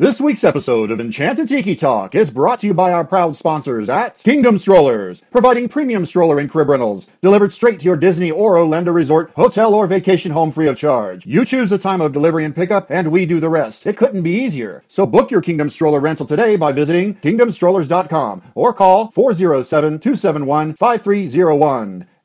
This week's episode of Enchanted Tiki Talk is brought to you by our proud sponsors at Kingdom Strollers, providing premium stroller and crib rentals delivered straight to your Disney or Orlando resort, hotel, or vacation home free of charge. You choose the time of delivery and pickup, and we do the rest. It couldn't be easier. So book your Kingdom Stroller rental today by visiting kingdomstrollers.com or call 407 271 5301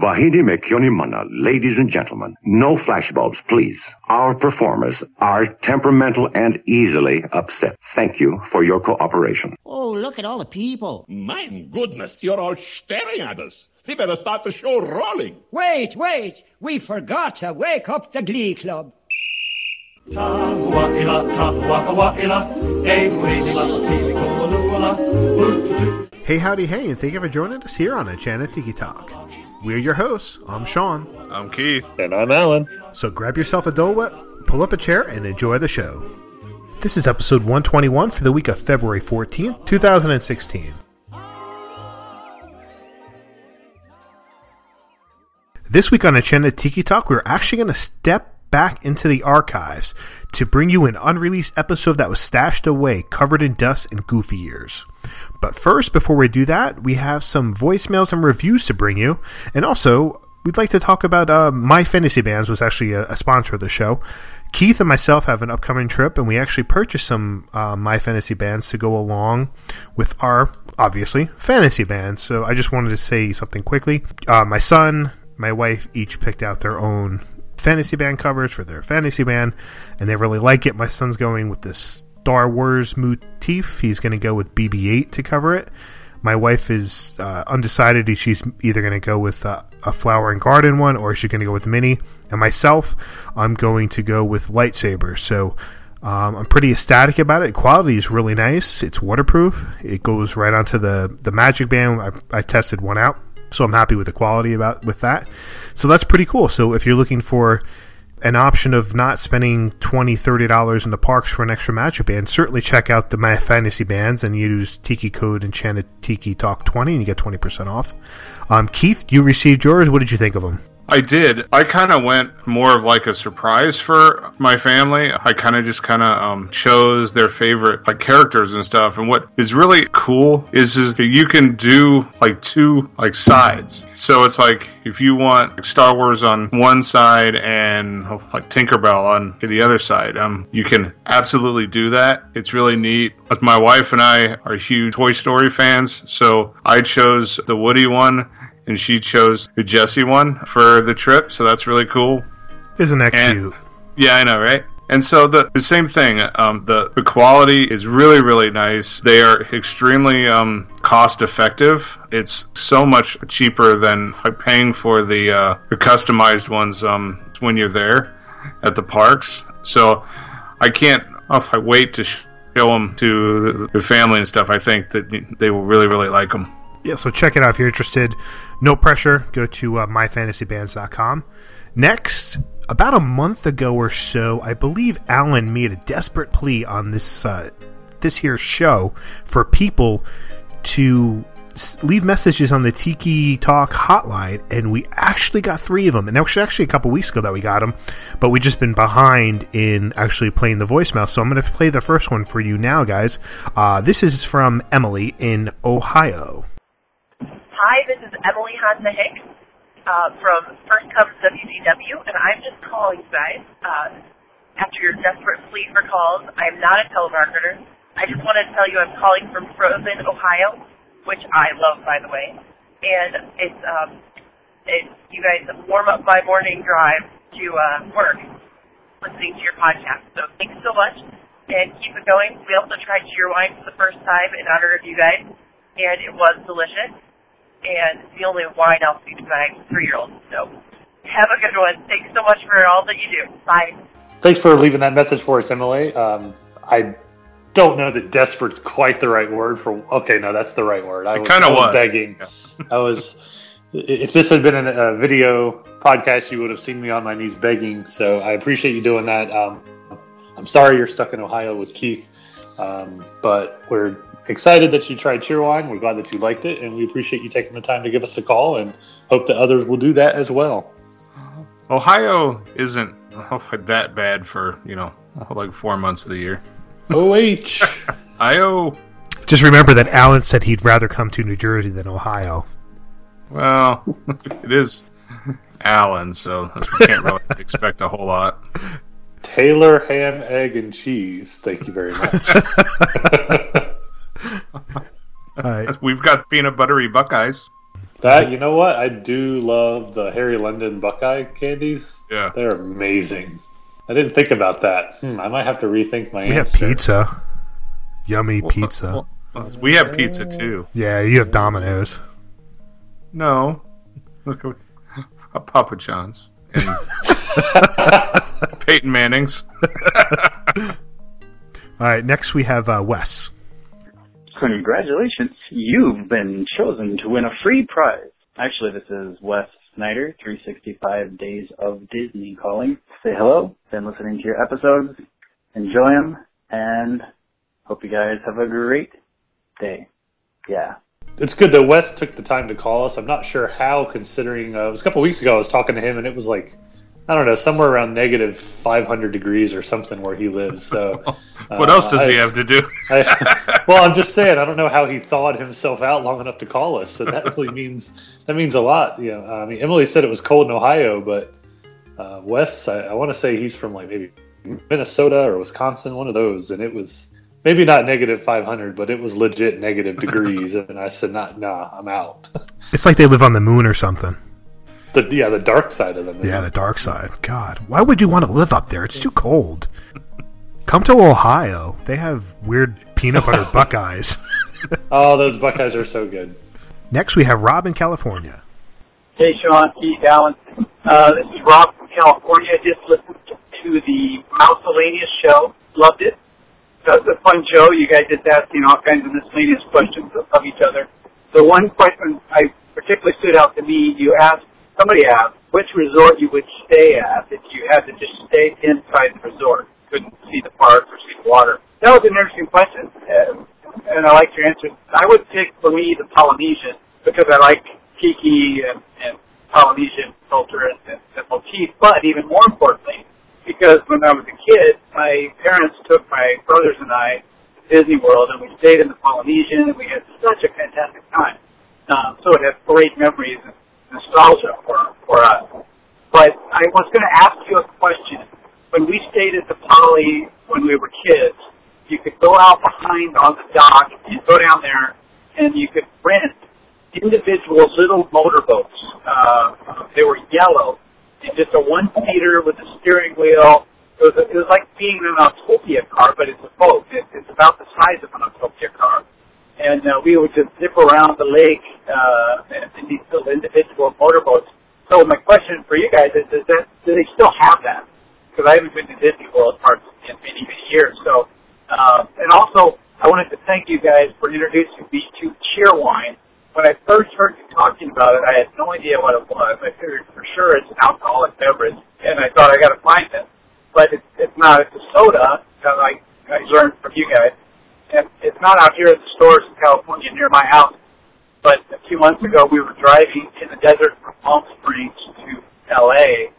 Vahidi Mekyonimana, ladies and gentlemen, no flashbulbs, please. Our performers are temperamental and easily upset. Thank you for your cooperation. Oh, look at all the people. My goodness, you're all staring at us. We better start the show rolling. Wait, wait. We forgot to wake up the Glee Club. Hey, howdy, hey, and thank you for joining us here on Enchanted Tiki Talk. We're your hosts. I'm Sean. I'm Keith. And I'm Alan. So grab yourself a Dole Whip, pull up a chair, and enjoy the show. This is episode 121 for the week of February 14th, 2016. This week on Enchanted Tiki Talk, we're actually going to step back into the archives to bring you an unreleased episode that was stashed away, covered in dust and goofy years. But first, before we do that, we have some voicemails and reviews to bring you, and also we'd like to talk about uh, My Fantasy Bands was actually a, a, sponsor of the show. Keith and myself have an upcoming trip, and we actually purchased some uh, My Fantasy Bands to go along with our obviously fantasy bands. So I just wanted to say something quickly. Uh, my son, my wife each picked out their own fantasy band covers for their fantasy band, and they really like it. My son's going with this Star Wars motif. He's going to go with BB-8 to cover it. My wife is uh, undecided. She's either going to go with uh, a flower and garden one, or she's going to go with Minnie. And myself, I'm going to go with lightsaber. So um, I'm pretty ecstatic about it. Quality is really nice. It's waterproof. It goes right onto the the Magic Band. I, I tested one out so I'm happy with the quality about with that. So that's pretty cool. So if you're looking for an option of not spending 20 30 dollars in the parks for an extra magic band. Certainly check out the my fantasy bands and use tiki code enchanted tiki talk 20 and you get 20% off. Um, keith you received yours. What did you think of them I did. I kind of went more of like a surprise for my family. I kind of just kind of um, chose their favorite like characters and stuff. And what is really cool is is that you can do like two like sides. So it's like if you want like, Star Wars on one side and oh, like Tinkerbell on the other side, um, you can absolutely do that. It's really neat. But my wife and I are huge Toy Story fans, so I chose the Woody one and she chose the Jesse one for the trip, so that's really cool. Isn't that and, cute? Yeah, I know, right? And so the, the same thing. Um, the the quality is really really nice. They are extremely um, cost effective. It's so much cheaper than paying for the uh, the customized ones um, when you're there at the parks. So I can't. Oh, I wait to show them to the family and stuff. I think that they will really really like them. Yeah, so check it out if you're interested. No pressure. Go to uh, myfantasybands.com. Next, about a month ago or so, I believe Alan made a desperate plea on this uh, this here show for people to leave messages on the Tiki Talk hotline, and we actually got three of them. And that was actually a couple weeks ago that we got them, but we just been behind in actually playing the voicemail. So I'm going to play the first one for you now, guys. Uh, this is from Emily in Ohio. Hi, this is Emily Hansa Hicks uh, from First Comes WDW, and I'm just calling you guys uh, after your desperate plea for calls. I am not a telemarketer. I just wanted to tell you I'm calling from Frozen, Ohio, which I love, by the way. And it's um, it, you guys warm up my morning drive to uh, work listening to your podcast. So thanks so much, and keep it going. We also tried Cheerwine for the first time in honor of you guys, and it was delicious and the only wine I'll feed my three-year-old. So have a good one. Thanks so much for all that you do. Bye. Thanks for leaving that message for us, Emily. Um, I don't know that desperate quite the right word for. Okay, no, that's the right word. I kind of was, was, begging. Yeah. I was. If this had been a video podcast, you would have seen me on my knees begging. So I appreciate you doing that. Um, I'm sorry you're stuck in Ohio with Keith, um, but we're excited that you tried Cheerwine. We're glad that you liked it, and we appreciate you taking the time to give us a call, and hope that others will do that as well. Ohio isn't that bad for you know like four months of the year. OH. Io. Just remember that Alan said he'd rather come to New Jersey than Ohio. Well, it is Alan, so we can't really expect a whole lot. Taylor ham, egg, and cheese. Thank you very much. All right. We've got peanut buttery Buckeyes. That you know what I do love the Harry London Buckeye candies. Yeah. they're amazing. I didn't think about that. Hmm, I might have to rethink my We have pizza. Yummy pizza. We have pizza too. Yeah, you have Domino's. No, look at Papa John's and Peyton Manning's. All right, next we have uh, Wes. Congratulations, you've been chosen to win a free prize. Actually, this is Wes Snyder, 365 Days of Disney calling. Say hello, been listening to your episodes, enjoy them, and hope you guys have a great day. Yeah. It's good that Wes took the time to call us. I'm not sure how, considering uh, it was a couple weeks ago I was talking to him and it was like, I don't know, somewhere around negative 500 degrees or something where he lives. So, What uh, else does he have to do? I, well, I'm just saying, I don't know how he thawed himself out long enough to call us. So that really means that means a lot. You know, I mean, Emily said it was cold in Ohio, but uh, Wes, I, I want to say he's from like maybe Minnesota or Wisconsin, one of those, and it was maybe not negative 500, but it was legit negative degrees. And I said, "Not, nah, I'm out." It's like they live on the moon or something. The yeah, the dark side of them. Yeah, the dark side. God, why would you want to live up there? It's too cold. Come to Ohio. They have weird peanut butter Buckeyes. Oh, those Buckeyes are so good. Next we have Rob in California. Hey, Sean, Keith, Allen. Uh, this is Rob from California. I Just listened to the Mouselanius show. Loved it. That was a fun show. You guys just asking all kinds of miscellaneous questions of, of each other. The one question I particularly stood out to me, you asked, somebody asked, which resort you would stay at if you had to just stay inside the resort. Couldn't see the parks or see the water. That was an interesting question, uh, and I liked your answer. I would pick, for me, the Polynesian, because I like tiki and, and Polynesian culture and, and, and motif, but even more importantly, because when I was a kid, my parents took my brothers and I to Disney World, and we stayed in the Polynesian, and we had such a fantastic time. Um, so it has great memories and nostalgia for, for us. But I was going to ask you a question. When we stayed at the Poly when we were kids, you could go out behind on the dock and go down there, and you could rent individual little motorboats. Uh, they were yellow, and just a one-seater with a steering wheel. It was, it was like being in an Autopia car, but it's a boat. It, it's about the size of an Autopia car. And uh, we would just zip around the lake uh, in these little individual motorboats. So my question for you guys is, is that do they still have that? Because I haven't been to Disney World parks in many, many years. So, uh, and also, I wanted to thank you guys for introducing me to Cheerwine. When I first heard you talking about it, I had no idea what it was. I figured for sure it's an alcoholic beverage, and I thought I got to find it. But it's, it's not. It's a soda that I, I learned from you guys. It's not out here at the stores in California near my house. But a few months ago, we were driving in the desert from Palm Springs to LA,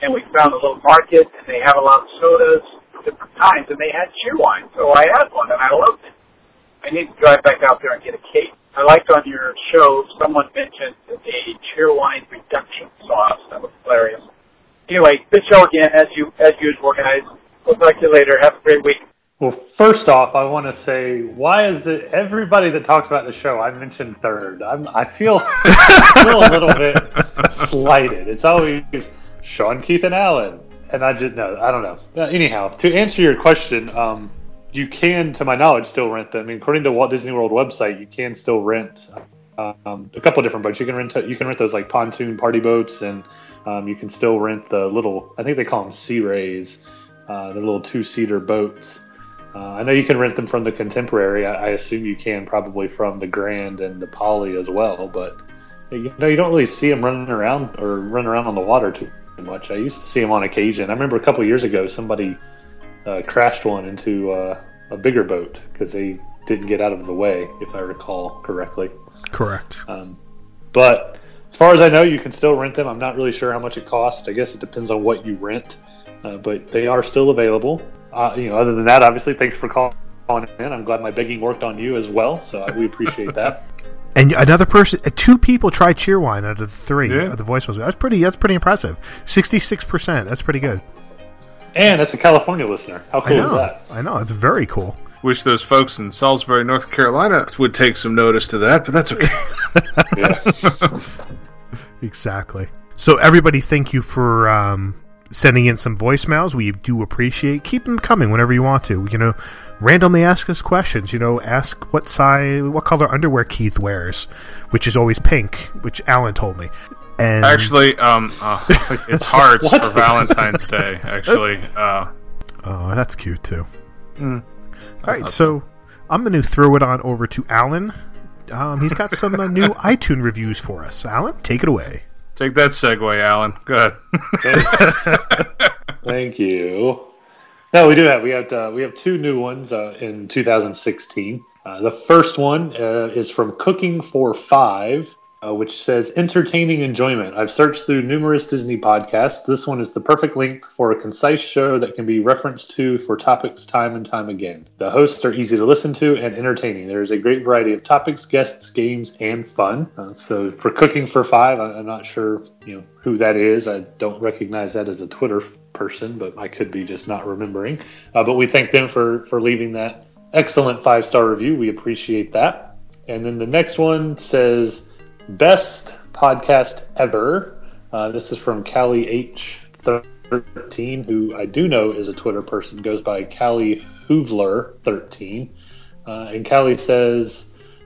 and we found a little market, and they have a lot of sodas, different kinds, and they had Cheerwine. So I had one, and I loved it. I need to drive back out there and get a case. I liked on your show, someone mentioned a Cheerwine reduction sauce. That was hilarious. Anyway, good show again, as you as usual, guys. We'll talk to you later. Have a great week. First off, I want to say, why is it everybody that talks about the show I mentioned third? I'm, I feel, I feel a little bit slighted. It's always Sean, Keith, and Alan, and I just no, I don't know. Uh, anyhow, to answer your question, um, you can, to my knowledge, still rent them. I mean, according to Walt Disney World website, you can still rent um, a couple of different boats. You can rent you can rent those like pontoon party boats, and um, you can still rent the little I think they call them Sea Rays, uh, the little two seater boats. Uh, I know you can rent them from the Contemporary. I, I assume you can probably from the Grand and the Poly as well. But You know, you don't really see them running around or run around on the water too much. I used to see them on occasion. I remember a couple years ago somebody uh, crashed one into uh, a bigger boat because they didn't get out of the way, if I recall correctly. Correct. Um, but as far as I know, you can still rent them. I'm not really sure how much it costs. I guess it depends on what you rent, uh, but they are still available. Uh, you know, other than that, obviously, thanks for calling in. I'm glad my begging worked on you as well, so we appreciate that. And another person, uh, two people tried Cheerwine out of the three Yeah. of the voicemails. That's pretty. That's pretty impressive. Sixty-six percent. That's pretty good. And it's a California listener. How I cool know. is that? I know. It's very cool. Wish those folks in Salisbury, North Carolina would take some notice to that, but that's okay. Exactly. So everybody, thank you for um, sending in some voicemails. We do appreciate. Keep them coming whenever you want to. You know, randomly ask us questions. You know, ask what size, what color underwear Keith wears, which is always pink, which Alan told me. And Actually, um, uh, it's hearts for Valentine's Day. Actually, uh, oh, that's cute too. Mm. All right, so I'm going to throw it on over to Alan. Um, he's got some uh, new iTunes reviews for us. Alan, take it away. Take that segue, Alan. Good. Thank you. No, we do have we have uh, we have two new ones uh, in 2016. Uh, the first one uh, is from Cooking for Five, uh, which says entertaining enjoyment. I've searched through numerous Disney podcasts. This one is the perfect length for a concise show that can be referenced to for topics time and time again. The hosts are easy to listen to and entertaining. There is a great variety of topics, guests, games, and fun. Uh, so for Cooking for Five, I- I'm not sure you know who that is. I don't recognize that as a Twitter person, but I could be just not remembering. Uh, but we thank them for for leaving that excellent five star review. We appreciate that. And then the next one says best podcast ever. Uh, this is from Callie H. 13, who I do know is a Twitter person, goes by Callie Hoovler 13. Uh, and Callie says,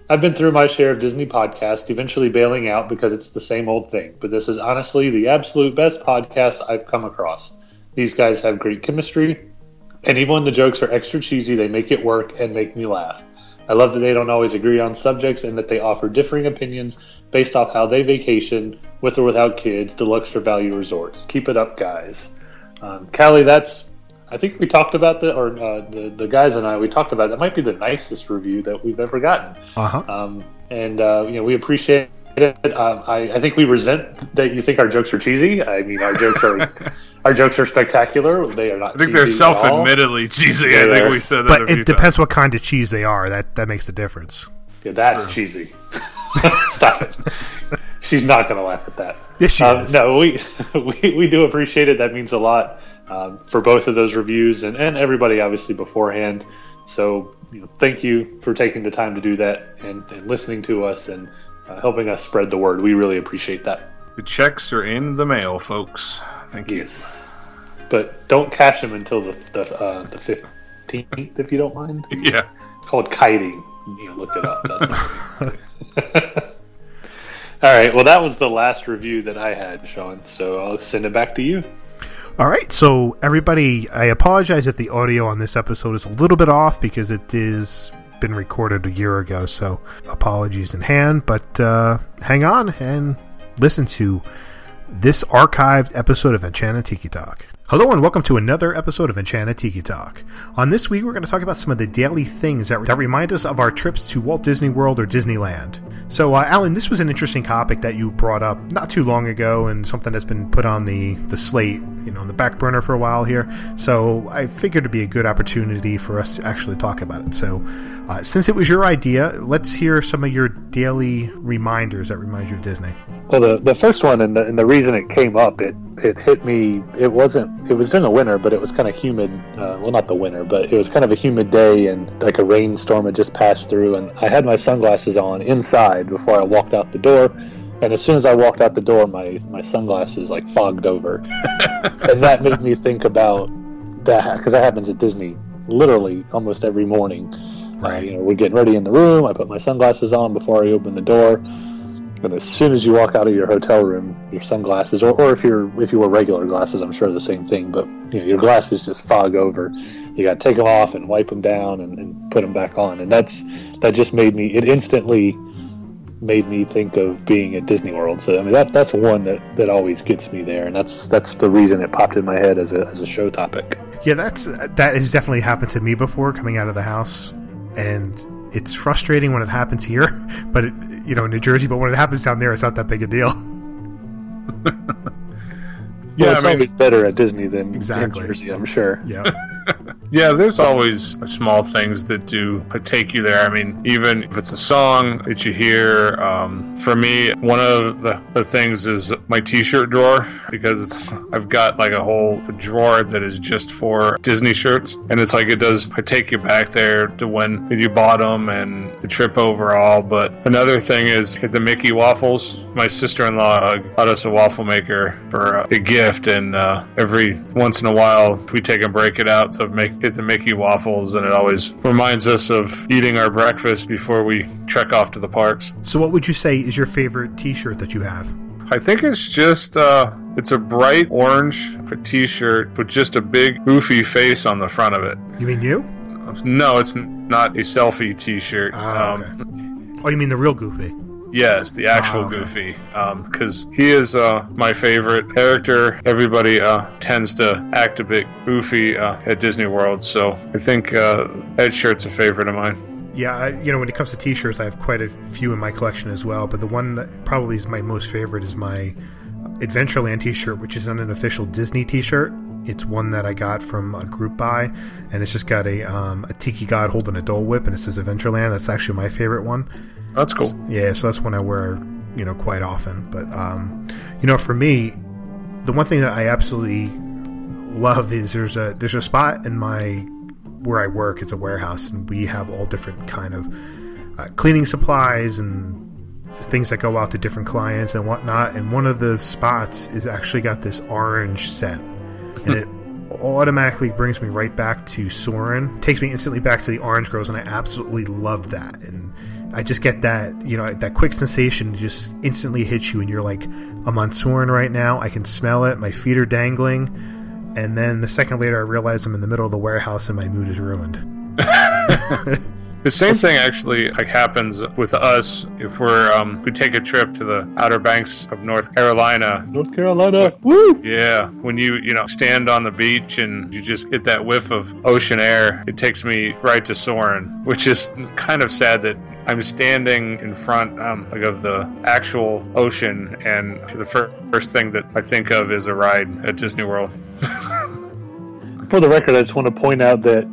I've been through my share of Disney podcasts, eventually bailing out because it's the same old thing. But this is honestly the absolute best podcast I've come across. These guys have great chemistry, and even when the jokes are extra cheesy, they make it work and make me laugh. I love that they don't always agree on subjects and that they offer differing opinions based off how they vacation, with or without kids, deluxe or value resorts. Keep it up, guys. Um, Callie, that's I think we talked about the or uh, the the guys and I we talked about it. that might be the nicest review that we've ever gotten. Uh huh. Um, and uh, you know we appreciate it. Um, I, I think we resent that you think our jokes are cheesy. I mean our jokes are our jokes are spectacular. They are not. I think they're cheesy at all. self-admittedly cheesy. I They're- think we said that. But a few it depends what kind of cheese they are. That that makes the difference. Yeah, that's cheesy. Stop it. She's not going to laugh at that. Yes, she Um, is. No, we, we we do appreciate it. That means a lot um, for both of those reviews and, and everybody obviously beforehand. So you know, thank you for taking the time to do that and, and listening to us and uh, helping us spread the word. We really appreciate that. The checks are in the mail, folks. Thank you. But don't cash them until the the, uh, the fifteenth, if you don't mind. Yeah. Called kiting. You know, look it up. All right. Well, that was the last review that I had, Sean. So I'll send it back to you. All right, so everybody, I apologize if the audio on this episode is a little bit off because it is been recorded a year ago. So apologies in hand, but uh, hang on and listen to this archived episode of Enchanted Tiki Talk. Hello and welcome to another episode of Enchanted Tiki Talk. On this week, we're going to talk about some of the daily things that, that remind us of our trips to Walt Disney World or Disneyland. So, uh, Alan, this was an interesting topic that you brought up not too long ago, and something that's been put on the the slate, you know, on the back burner for a while here. So, I figured it'd be a good opportunity for us to actually talk about it. So, uh, since it was your idea, let's hear some of your daily reminders that remind you of Disney. Well, the the first one and the, and the reason it came up, it it hit me. It wasn't. It was during the winter, but it was kind of humid. Uh, well, not the winter, but it was kind of a humid day, and like a rainstorm had just passed through, and I had my sunglasses on inside before I walked out the door. And as soon as I walked out the door, my my sunglasses like fogged over, and that made me think about that because that happens at Disney literally almost every morning. Uh, you know, we're getting ready in the room. I put my sunglasses on before I open the door. And as soon as you walk out of your hotel room, your sunglasses, or, or if you're if you wear regular glasses, I'm sure the same thing. But you know, your glasses just fog over. You got to take them off and wipe them down and, and put them back on. And that's that just made me. It instantly made me think of being at Disney World. So I mean that that's one that, that always gets me there, and that's that's the reason it popped in my head as a as a show topic. Yeah, that's that has definitely happened to me before coming out of the house, and it's frustrating when it happens here, but it, you know, in New Jersey. But when it happens down there, it's not that big a deal. Yeah, Yeah, it's I mean- always better at Disney than Exactly. in Jersey, I'm sure. Yeah. Yeah, there's always small things that do take you there. I mean, even if it's a song that you hear, um, for me, one of the, the things is my T-shirt drawer because it's I've got like a whole drawer that is just for Disney shirts, and it's like it does I take you back there to when you bought them and the trip overall. But another thing is the Mickey waffles. My sister-in-law got us a waffle maker for uh, a gift, and uh, every once in a while we take and break it out to make get the Mickey waffles, and it always reminds us of eating our breakfast before we trek off to the parks. So, what would you say is your favorite T-shirt that you have? I think it's just uh, it's a bright orange T-shirt with just a big goofy face on the front of it. You mean you? No, it's not a selfie T-shirt. Ah, Um, Oh, you mean the real Goofy? Yes, the actual Ah, okay. Goofy, because he is uh, my favorite character. Everybody uh, tends to act a bit goofy uh, at Disney World, so I think uh, that shirt's a favorite of mine. Yeah, I, you know, when it comes to T-shirts, I have quite a few in my collection as well. But the one that probably is my most favorite is my Adventureland T-shirt, which is not an official Disney T-shirt. It's one that I got from a group buy, and it's just got a um, a tiki god holding a Dole Whip, and it says Adventureland. That's actually my favorite one. That's cool. Yeah, so that's one I wear, you know, quite often. But um, you know, for me, the one thing that I absolutely love is there's a there's a spot in my where I work. It's a warehouse, and we have all different kind of uh, cleaning supplies and things that go out to different clients and whatnot. And one of the spots is actually got this orange scent, and it automatically brings me right back to Soarin'. Takes me instantly back to the Orange Girls, and I absolutely love that. And I just get that, you know, that quick sensation just instantly hits you, and you're like, I'm on Soarin' right now. I can smell it. My feet are dangling. And then the second later, I realize I'm in the middle of the warehouse, and my mood is ruined. The same thing actually like happens with us if we're um, we take a trip to the Outer Banks of North Carolina. North Carolina, woo! Yeah, when you you know stand on the beach and you just get that whiff of ocean air, it takes me right to Soarin', which is kind of sad that I'm standing in front um, like of the actual ocean, and the fir- first thing that I think of is a ride at Disney World. For the record, I just want to point out that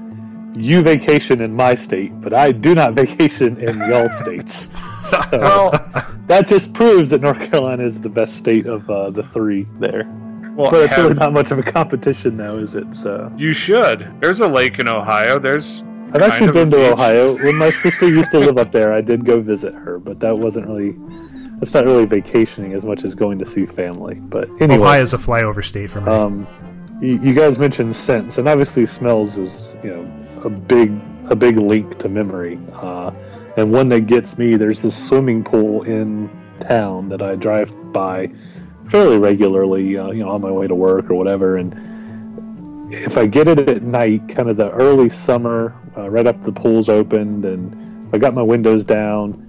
you vacation in my state, but I do not vacation in y'all states. So Well, that just proves that North Carolina is the best state of uh, the three there. well, but it's really not much of a competition, though, is it? So you should. There's a lake in Ohio. There's I've actually kind of a been to beach. Ohio. When my sister used to live up there, I did go visit her, but that wasn't really. That's not really vacationing as much as going to see family. But anyway, Ohio's a flyover state for me. um, you, guys mentioned scents, and obviously smells is you know a big a big link to memory. Uh, and one that gets me, there's this swimming pool in town that I drive by fairly regularly, uh, you know, on my way to work or whatever. And if I get it at night, kind of the early summer, uh, right up the pool's opened, and I got my windows down,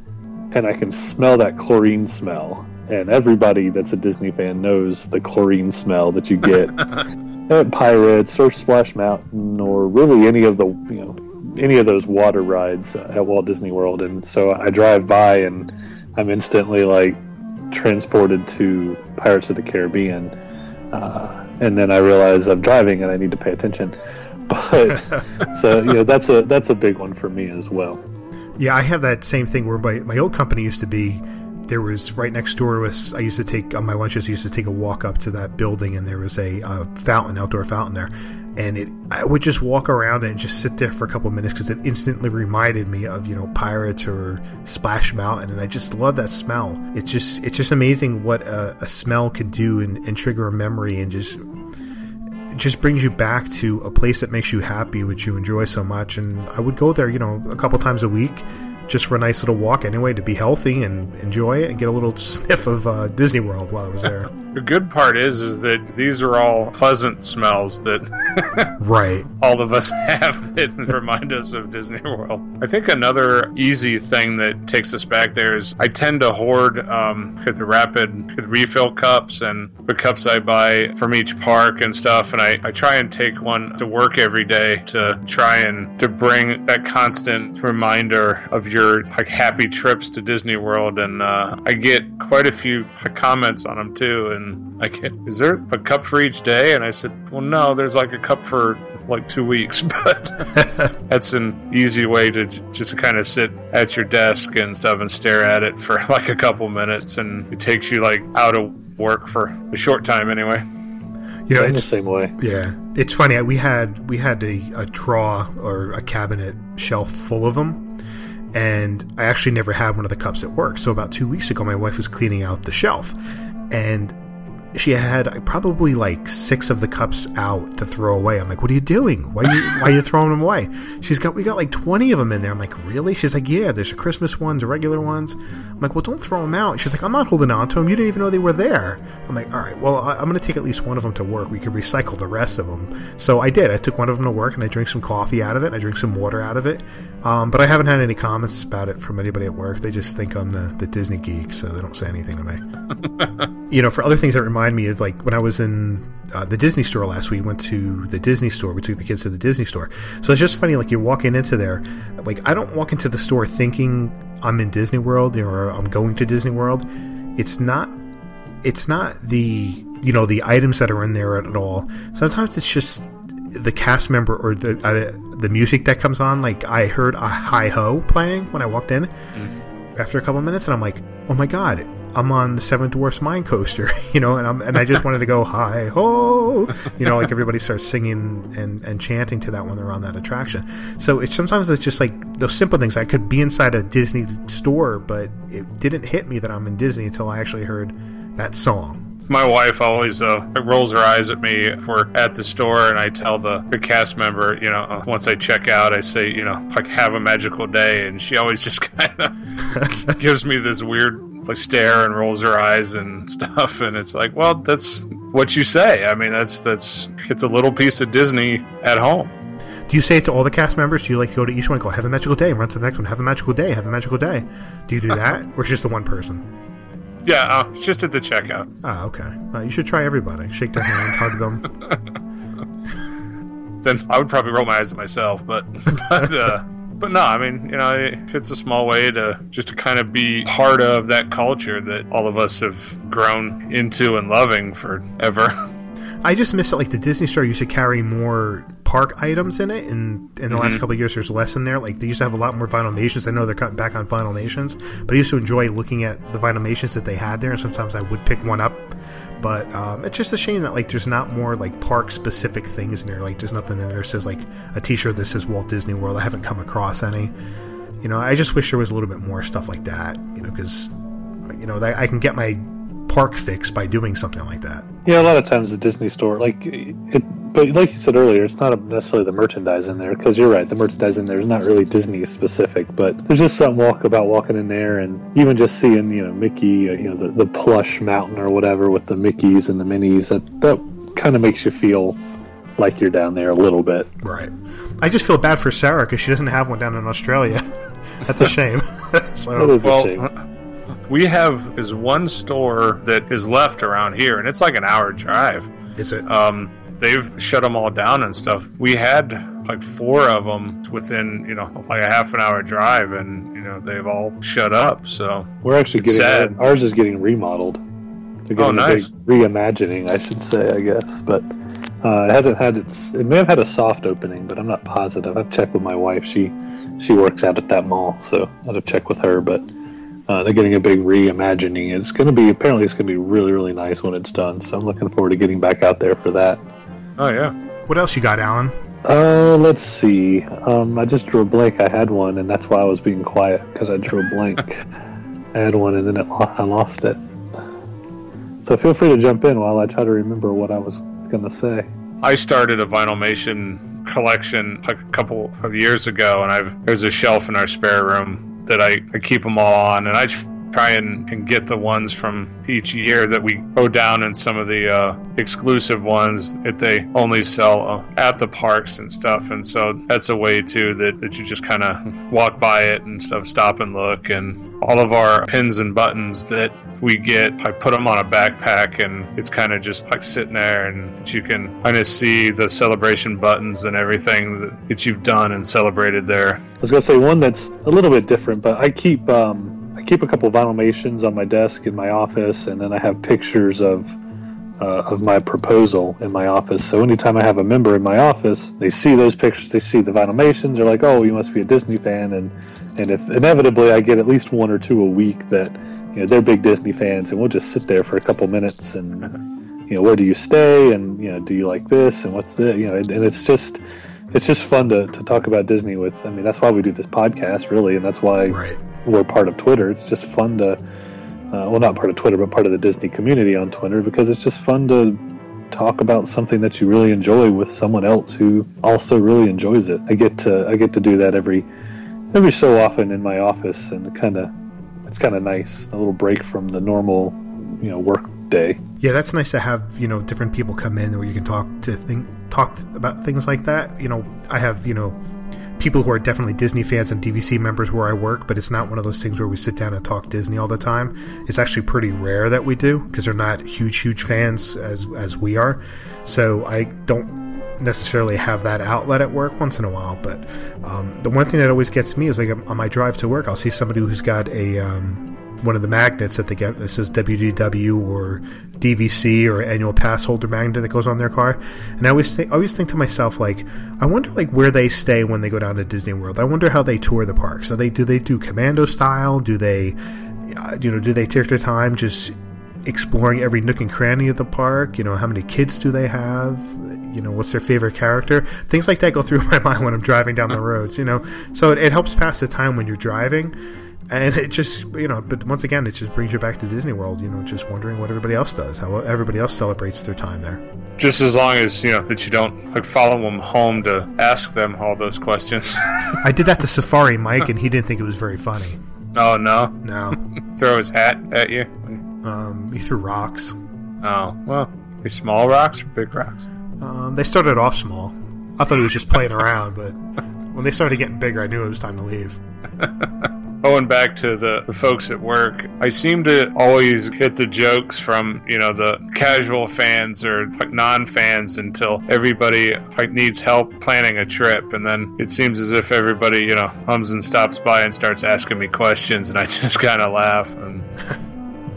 and I can smell that chlorine smell. And everybody that's a Disney fan knows the chlorine smell that you get at Pirates or Splash Mountain or really any of the you know any of those water rides at Walt Disney World. And so I drive by and I'm instantly like transported to Pirates of the Caribbean. Uh, and then I realize I'm driving and I need to pay attention. But so you know that's a that's a big one for me as well. Yeah, I have that same thing where my, my old company used to be. There was right next door to us. I used to take on my lunches. I used to take a walk up to that building, and there was a uh, fountain, outdoor fountain there. And it, I would just walk around and just sit there for a couple of minutes because it instantly reminded me of you know Pirates or Splash Mountain, and I just love that smell. It's just it's just amazing what a, a smell could do and, and trigger a memory and just just brings you back to a place that makes you happy, which you enjoy so much. And I would go there, you know, a couple times a week, just for a nice little walk anyway to be healthy and enjoy it and get a little sniff of uh, Disney World while I was there. The good part is, is that these are all pleasant smells that right all of us have that remind us of Disney World. I think another easy thing that takes us back there is I tend to hoard um, the rapid refill cups and the cups I buy from each park and stuff, and I, I try and take one to work every day to try and to bring that constant reminder of your like happy trips to Disney World, and uh, I get quite a few comments on them too. And I get, is there a cup for each day? And I said, well, no, there's like a cup for like two weeks, but that's an easy way to j- just kind of sit at your desk and stuff and stare at it for like a couple minutes, and it takes you like out of work for a short time anyway. You know, I'm the same way. Yeah, it's funny. We had we had a, a drawer or a cabinet shelf full of them, and I actually never had one of the cups at work. So about two weeks ago, my wife was cleaning out the shelf, and she had probably like six of the cups out to throw away. I'm like, "What are you doing? Why are you why are you throwing them away?" She's got we got like 20 of them in there. I'm like, "Really?" She's like, "Yeah, there's Christmas ones, regular ones." I'm like, "Well, don't throw them out." She's like, "I'm not holding on to them. You didn't even know they were there." I'm like, "All right, well, I'm going to take at least one of them to work. We could recycle the rest of them." So I did. I took one of them to work and I drank some coffee out of it. And I drank some water out of it. Um, but I haven't had any comments about it from anybody at work. They just think I'm the, the Disney geek, so they don't say anything to me you know, for other things that remind me of like when I was in uh, the Disney store last week, went to the Disney store. We took the kids to the Disney store. So it's just funny, like you're walking into there. Like I don't walk into the store thinking I'm in Disney World or I'm going to Disney World. It's not. It's not the you know the items that are in there at all. Sometimes it's just the cast member or the uh, the music that comes on. Like I heard a hi ho playing when I walked in after a couple of minutes, and I'm like, oh my god, I'm on the Seven Dwarfs Mine Coaster, you know, and I'm and I just wanted to go hi ho, you know, like everybody starts singing and and chanting to that when they're on that attraction. So it's sometimes it's just like those simple things. I could be inside a Disney store, but it didn't hit me that I'm in Disney until I actually heard that song. My wife always uh, rolls her eyes at me if we're at the store, and I tell the, the cast member, you know, uh, once I check out, I say, you know, like, have a magical day. And she always just kind of gives me this weird like stare and rolls her eyes and stuff. And it's like, well, that's what you say. I mean, that's, that's, it's a little piece of Disney at home. Do you say it to all the cast members? Do you like go to each one, and go have a magical day, and run to the next one, have a magical day, have a magical day? Do you do that, or just the one person? Yeah, uh, it's just at the checkout. Ah, okay. Uh, you should try everybody. Shake their hands, hug them. then I would probably roll my eyes at myself. But but uh, but no, I mean you know it's a small way to just to kind of be part of that culture that all of us have grown into and loving forever. I just miss it. Like the Disney Store used to carry more park items in it, and in the last Mhm. couple of years, there's less in there. Like they used to have a lot more Vinylmations. I know they're cutting back on Vinylmations, but I used to enjoy looking at the Vinylmations that they had there, and sometimes I would pick one up. But um, it's just a shame that like there's not more like park specific things in there. Like there's nothing in there that says like a T-shirt that says Walt Disney World. I haven't come across any. You know, I just wish there was a little bit more stuff like that. You know, because you know I can get my park fix by doing something like that. Yeah, a lot of times the Disney store, like it, but like you said earlier, it's not necessarily the merchandise in there because you're right, the merchandise in there is not really Disney specific, but there's just something walk about walking in there and even just seeing, you know, Mickey, uh, you know, the, the plush mountain or whatever with the Mickeys and the Minnies That that kind of makes you feel like you're down there a little bit. Right. I just feel bad for Sarah because she doesn't have one down in Australia. That's a shame. so, well, we have is one store that is left around here, and it's like an hour drive. Is it? Um, they've shut them all down and stuff. We had like four of them within you know like a half an hour drive, and you know they've all shut up. So We're actually getting sad. ours is getting remodeled. They're Oh, getting a nice. big reimagining, I should say, I guess. But uh, it hasn't had its. It may have had a soft opening, but I'm not positive. I've checked with my wife. She she works out at that mall, so I had to check with her. But uh, they're getting a big reimagining. It's going to be apparently it's going to be really really nice when it's done. So I'm looking forward to getting back out there for that. oh yeah. What else you got, Alan? Uh, let's see. Um, I just drew a blank. I had one, and that's why I was being quiet because I drew a blank. I had one, and then it, I lost it. So feel free to jump in while I try to remember what I was going to say. I started a Vinylmation collection a couple of years ago, and I've there's a shelf in our spare room that I, I keep them all on, and I try and, and get the ones from each year that we go down in some of the uh, exclusive ones that they only sell uh, at the parks and stuff. And so that's a way too that, that you just kind of walk by it and stuff, stop and look. And all of our pins and buttons that we get, I put them on a backpack and it's kind of just like sitting there and that you can kind of see the celebration buttons and everything that, you've done and celebrated there. I was gonna say one that's a little bit different, but I keep um, I keep a couple of Vinylmations on my desk in my office, and then I have pictures of uh, of my proposal in my office. So anytime I have a member in my office, they see those pictures, they see the Vinylmations, they're like, "Oh, you must be a Disney fan," and and if inevitably I get at least one or two a week that you know they're big Disney fans, and we'll just sit there for a couple minutes and you know where do you stay, and you know do you like this, and what's the you know, and, and it's just it's just fun to, to talk about Disney with. I mean, that's why we do this podcast, really, and that's why right. we're part of Twitter. It's just fun to, uh, well, not part of Twitter, but part of the Disney community on Twitter because it's just fun to talk about something that you really enjoy with someone else who also really enjoys it. I get to I get to do that every every so often in my office, and kind of it's kind of nice, a little break from the normal, you know, work day. Yeah, that's nice to have you know different people come in where you can talk to think talk about things like that. You know, I have you know people who are definitely Disney fans and DVC members where I work, but it's not one of those things where we sit down and talk Disney all the time. It's actually pretty rare that we do because they're not huge, huge fans as as we are. So I don't necessarily have that outlet at work once in a while. But um, the one thing that always gets me is like on my drive to work, I'll see somebody who's got a um, one of the magnets that they get that says WDW or DVC or annual pass holder magnet that goes on their car. And I always think, always think to myself like, I wonder like where they stay when they go down to Disney World. I wonder how they tour the parks. So they do they do commando style? Do they, uh, you know, do they take their time just exploring every nook and cranny of the park? You know, how many kids do they have? You know, what's their favorite character? Things like that go through my mind when I'm driving down the roads. You know, so it, it helps pass the time when you're driving and it just you know but once again it just brings you back to disney world you know just wondering what everybody else does how everybody else celebrates their time there. Just as long as you know that you don't like follow them home to ask them all those questions. I did that to safari mike and he didn't think it was very funny. Oh no? No. Throw his hat at you? Um he threw rocks. Oh well these small rocks or big rocks um, they started off small i thought he was just playing around but when they started getting bigger i knew it was time to leave going back to the, the, folks at work, I seem to always hit the jokes from, you know, the casual fans or like non-fans until everybody like needs help planning a trip. And then it seems as if everybody, you know, hums and stops by and starts asking me questions and I just kind of laugh. And,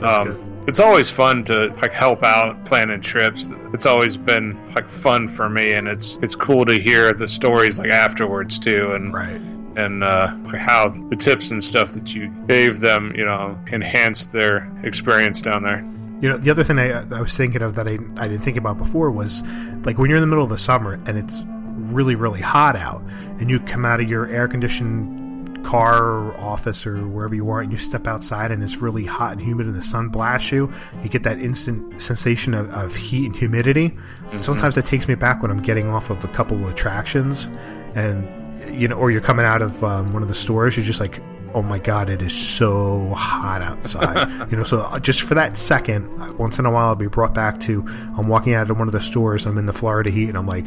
um, it's always fun to like help out planning trips. It's always been like fun for me, and it's it's cool to hear the stories like afterwards too. And right and uh, how the tips and stuff that you gave them, you know, enhanced their experience down there. You know, the other thing I, I was thinking of that I, I didn't think about before was like when you're in the middle of the summer and it's really, really hot out, and you come out of your air conditioned car or office or wherever you are and you step outside and it's really hot and humid and the sun blasts you you get that instant sensation of, of heat and humidity mm-hmm. sometimes that takes me back when i'm getting off of a couple of attractions and you know, or you're coming out of um, one of the stores, you're just like, oh my god, it is so hot outside. you know, so uh, just for that second, once in a while, I'll be brought back to I'm walking out of one of the stores, I'm in the Florida heat, and I'm like,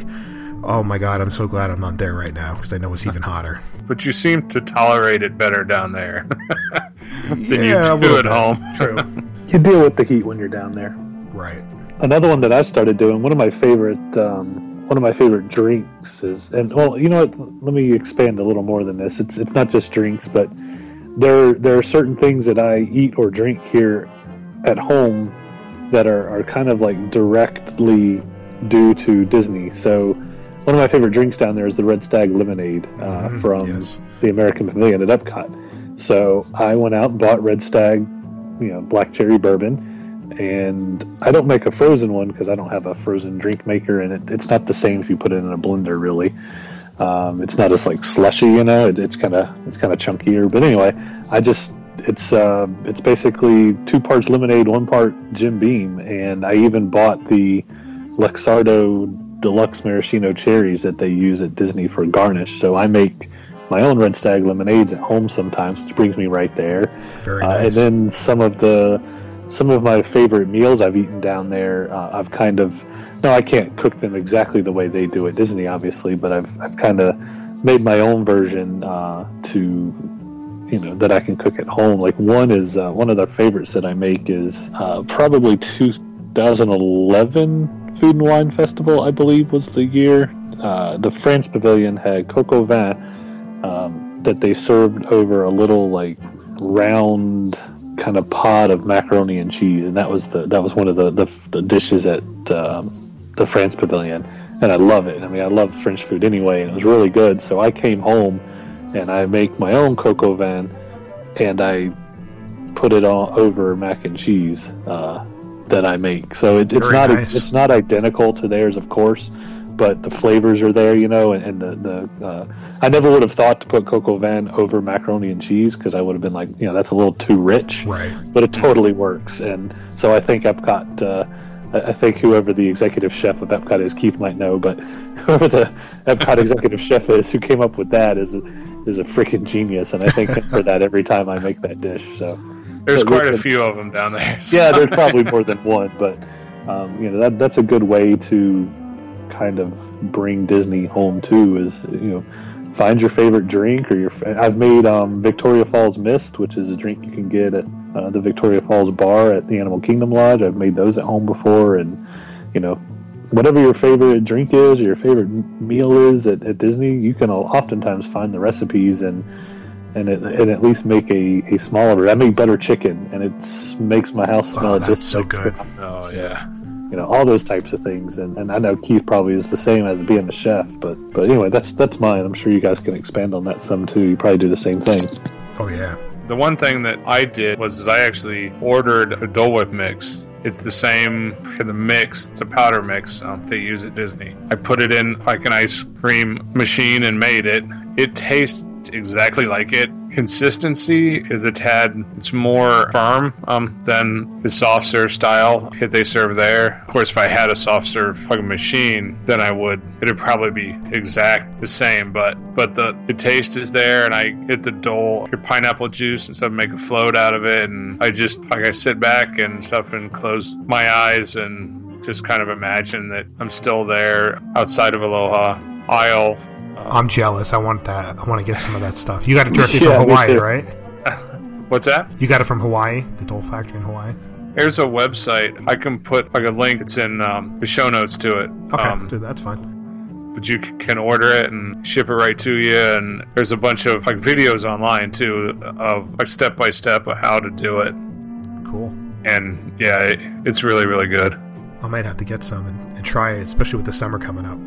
oh my god, I'm so glad I'm not there right now because I know it's even hotter. But you seem to tolerate it better down there than yeah, you do at home. True. you deal with the heat when you're down there. Right. Another one that I started doing, one of my favorite um, one of my favorite drinks is, and well, you know what? Let me expand a little more than this. It's it's not just drinks, but there there are certain things that I eat or drink here at home that are, are kind of like directly due to Disney. So one of my favorite drinks down there is the Red Stag Lemonade uh, mm, from yes. the American Pavilion at Epcot. So I went out and bought Red Stag, you know, black cherry bourbon and I don't make a frozen one because I don't have a frozen drink maker, and it, it's not the same if you put it in a blender. Really, um, it's not as like slushy, you know. It, it's kind of it's kind of chunkier. But anyway, I just it's uh, it's basically two parts lemonade, one part Jim Beam, and I even bought the Luxardo Deluxe Maraschino cherries that they use at Disney for garnish. So I make my own red stag lemonades at home sometimes, which brings me right there. Very Uh, nice. and then some of the some of my favorite meals I've eaten down there, uh, I've kind of no, I can't cook them exactly the way they do at Disney, obviously, but I've I've kind of made my own version uh, to you know that I can cook at home. Like one is uh, one of the favorites that I make is uh, probably 2011 Food and Wine Festival, I believe was the year. Uh, the France Pavilion had coq au vin um, that they served over a little like round kind of pot of macaroni and cheese, and that was the that was one of the the, the dishes at um, the France Pavilion, and I love it. I mean, I love French food anyway, and it was really good. So I came home and I make my own coq au vin, and I put it all over mac and cheese uh, that I make. So it, it's Very not nice. it's not identical to theirs, of course, but the flavors are there, you know. And, and the the uh, I never would have thought to put coq au vin over macaroni and cheese because I would have been like, you know, that's a little too rich. Right. But it totally works, and so I think Epcot. Uh, I think whoever the executive chef of Epcot is, Keith might know, but whoever the Epcot executive chef is who came up with that is is a freaking genius, and I thank him for that every time I make that dish. So There's But- quite a few of them down there. yeah, there's probably more than one, but um, you know that that's a good way to kind of bring Disney home too. Is you know find your favorite drink or your. I've made um, Victoria Falls Mist, which is a drink you can get at uh, the Victoria Falls bar at the Animal Kingdom Lodge. I've made those at home before, and you know whatever your favorite drink is or your favorite meal is at, at Disney, you can oftentimes find the recipes and and, it, and at least make a, a smaller. I make butter chicken, and it makes my house smell that's just so like good. Oh yeah. you know all those types of things and, and i know keith probably is the same as being a chef but but anyway that's that's mine i'm sure you guys can expand on that some too you probably do the same thing Oh yeah. The one thing that I did was is I actually ordered a Dole Whip mix. It's the same for the mix. It's a powder mix um, they use at Disney. I put it in like an ice cream machine and made it. It tastes exactly like it. Consistency is a tad. It's more firm um, than the soft serve style that they serve there. Of course, if I had a soft serve fucking machine, then I would. It'd probably be exact the same. But but the the taste is there, and I get the dole, your pineapple juice, and stuff, make a float out of it, and I just like I sit back and stuff and close my eyes and just kind of imagine that I'm still there outside of Aloha Isle. I'm jealous. I want that. I want to get some of that stuff. You got it directly Yeah, from Hawaii, right? What's that? You got it from Hawaii, the Dole Factory in Hawaii. There's a website. I can put like a link. It's in um, the show notes to it. Okay, Um, dude, that's fine. but you can order it and ship it right to you. And there's a bunch of like videos online too of like step by step of how to do it. Cool. And yeah, it, it's really really good. I might have to get some and, and try it, especially with the summer coming up.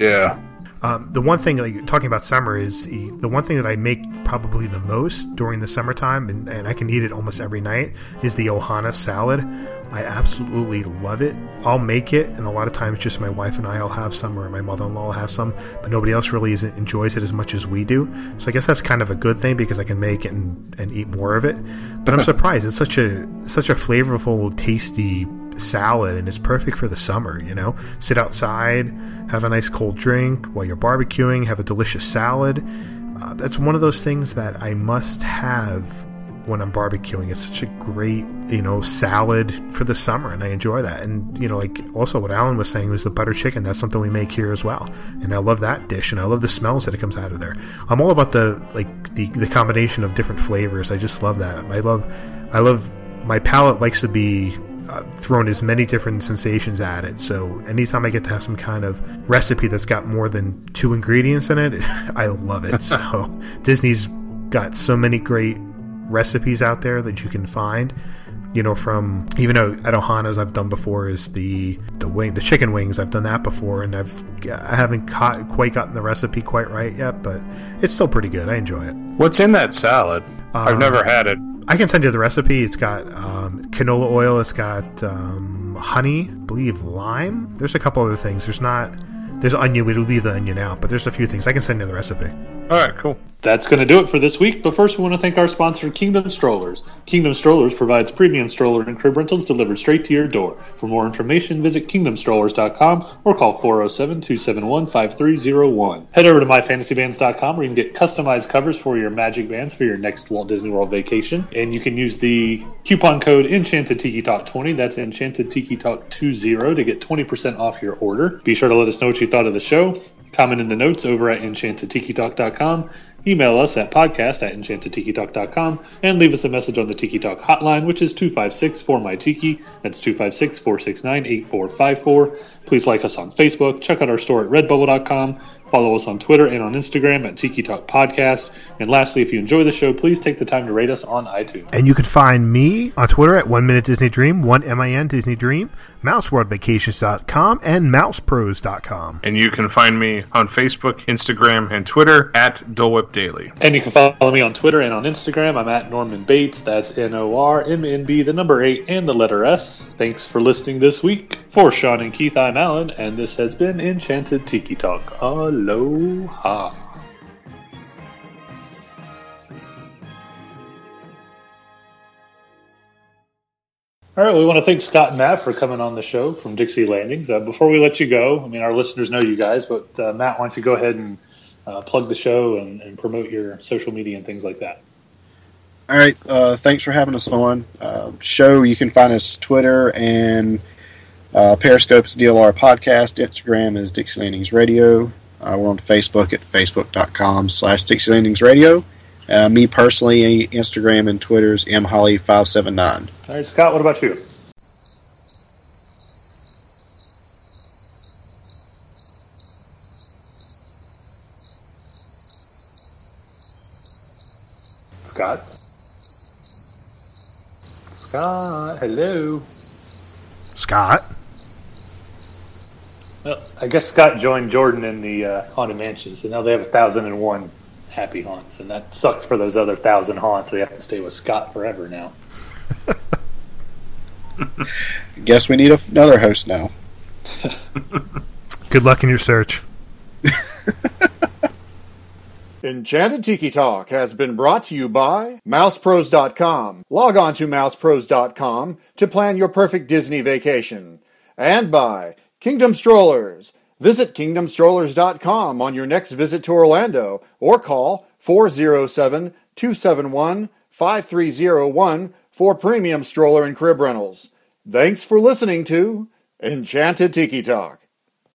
Yeah. Um, the one thing, like talking about summer, is the the one thing that I make probably the most during the summertime, and, and I can eat it almost every night, is the Ohana salad. I absolutely love it. I'll make it, and a lot of times just my wife and I will have some, or my mother in law will have some, but nobody else really enjoys it as much as we do. So I guess that's kind of a good thing because I can make it and, and eat more of it. But I'm surprised it's such a such a flavorful, tasty salad and it's perfect for the summer you know? Sit outside have a nice cold drink while you're barbecuing have a delicious salad. Uh, that's one of those things that i must have when i'm barbecuing. It's such a great you know salad for the summer and i enjoy that. And you know like also what alan was saying was the butter chicken that's something we make here as well. And i love that dish and i love the smells that it comes out of there. I'm all about the like the, the combination of different flavors. I just love that. I love i love my palate likes to be thrown as many different sensations at it. So anytime I get to have some kind of recipe that's got more than two ingredients in it, I love it. so Disney's got so many great recipes out there that you can find. You know, from even though at Ohana's I've done before is the the wing, the chicken wings. I've done that before, and I've I haven't caught, quite gotten the recipe quite right yet, but it's still pretty good. I enjoy it. What's in that salad? I've Uh, never had it. I can send you the recipe. It's got um, canola oil. It's got um, honey, I believe lime. There's a couple other things. There's not. There's onion. We leave the onion out, but there's a few things. I can send you the recipe. All right, cool. That's going to do it for this week, but first we want to thank our sponsor, Kingdom Strollers. Kingdom Strollers provides premium stroller and crib rentals delivered straight to your door. For more information, visit kingdomstrollers.com or call 407-271-5301. Head over to myfantasybands.com where you can get customized covers for your magic bands for your next Walt Disney World vacation. And you can use the coupon code Enchanted Tiki Talk 20, that's Enchanted Tiki Talk 20 to get 20% off your order. Be sure to let us know what you thought of the show. Comment in the notes over at enchantedtikitalk.com. Email us at podcast at enchantedtikitalk.com and leave us a message on the Tiki Talk hotline, which is 256 4 my Tiki. That's 256 469 8454. Please like us on Facebook. Check out our store at redbubble.com. Follow us on Twitter and on Instagram at Tiki Talk Podcast. And lastly, if you enjoy the show, please take the time to rate us on iTunes. And you can find me on Twitter at One Minute Disney Dream, One M I N Disney Dream, MouseWorldVacations.com, and MousePros.com. And you can find me on Facebook, Instagram, and Twitter at Dole Whip Daily. And you can follow me on Twitter and on Instagram. I'm at Norman Bates. That's N O R M N B, the number 8, and the letter S. Thanks for listening this week. For Sean and Keith, I'm Alan, and this has been Enchanted Tiki Talk. Aloha. All right, we want to thank Scott and Matt for coming on the show from Dixie Landings. Uh, before we let you go, I mean, our listeners know you guys, but uh, Matt, why don't you go ahead and uh, plug the show and, and, promote your social media and things like that? All right, uh, thanks for having us on. Uh, show, you can find us Twitter and uh, Periscope is DLR Podcast. Instagram is Dixie Landings Radio. We're on Facebook at facebook.com slash Dixie Landings Radio. Uh, me personally, Instagram and Twitter is mholly579. All right, Scott, what about you? Scott? Scott, hello. Scott? Well, I guess Scott joined Jordan in the uh, Haunted Mansion, so now they have a thousand and one happy haunts, and that sucks for those other thousand haunts. They have to stay with Scott forever now. Guess we need another host now. Good luck in your search. Enchanted Tiki Talk has been brought to you by MousePros.com. Log on to MousePros.com to plan your perfect Disney vacation. And by Kingdom Strollers. Visit KingdomStrollers.com on your next visit to Orlando or call 407 271 5301 for premium stroller and crib rentals. Thanks for listening to Enchanted Tiki Talk.